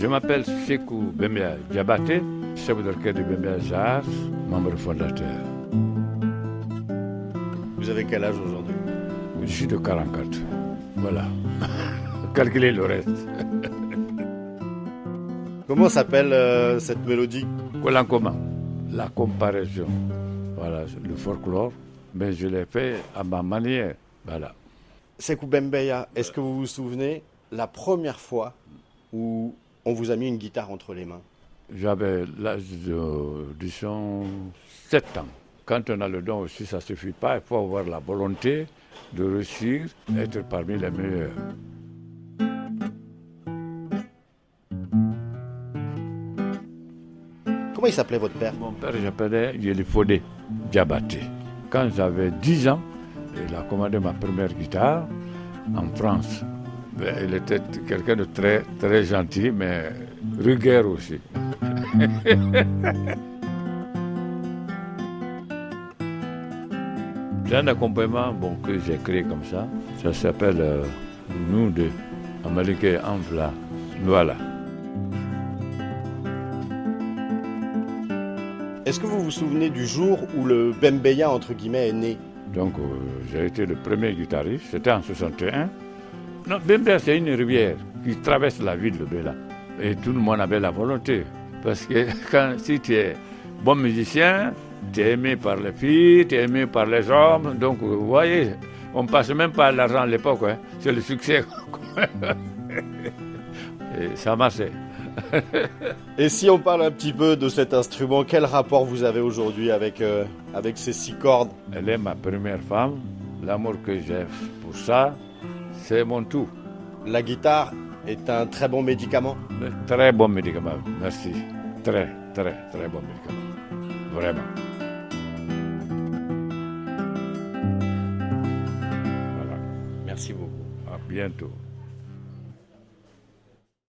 Je m'appelle Sekou Bemia Diabaté, chef d'orchestre de Bemia Jazz, membre fondateur. Vous avez quel âge aujourd'hui? Je suis de 44. Voilà. Calculez le reste. Comment s'appelle euh, cette mélodie? Commun. La comparaison. Voilà, le folklore. Mais je l'ai fait à ma manière. Voilà. Sekou Bembeya, est-ce que vous vous souvenez la première fois où on vous a mis une guitare entre les mains J'avais l'âge de, disons, 7 ans. Quand on a le don aussi, ça ne suffit pas. Il faut avoir la volonté de réussir, être parmi les meilleurs. Comment il s'appelait votre père? Mon père, j'appelais Yelifodé Diabaté. Quand j'avais 10 ans, il a commandé ma première guitare en France. Ben, il était quelqu'un de très, très gentil, mais rugueux aussi. J'ai un accompagnement bon, que j'ai créé comme ça. Ça s'appelle euh, Nous deux, Américains en Vla. Voilà. Est-ce que vous vous souvenez du jour où le Bembeya, entre guillemets, est né? Donc, euh, j'ai été le premier guitariste, c'était en 61. Non, c'est une rivière qui traverse la ville de Bela. Et tout le monde avait la volonté. Parce que quand, si tu es bon musicien, tu es aimé par les filles, tu es aimé par les hommes. Donc, vous voyez, on ne passe même pas l'argent à l'époque. Hein. C'est le succès. Et ça marchait. Et si on parle un petit peu de cet instrument, quel rapport vous avez aujourd'hui avec, euh, avec ces six cordes? Elle est ma première femme. L'amour que j'ai pour ça, c'est mon tout. La guitare est un très bon médicament Très bon médicament, merci. Très, très, très bon médicament. Vraiment. Merci beaucoup. À bientôt.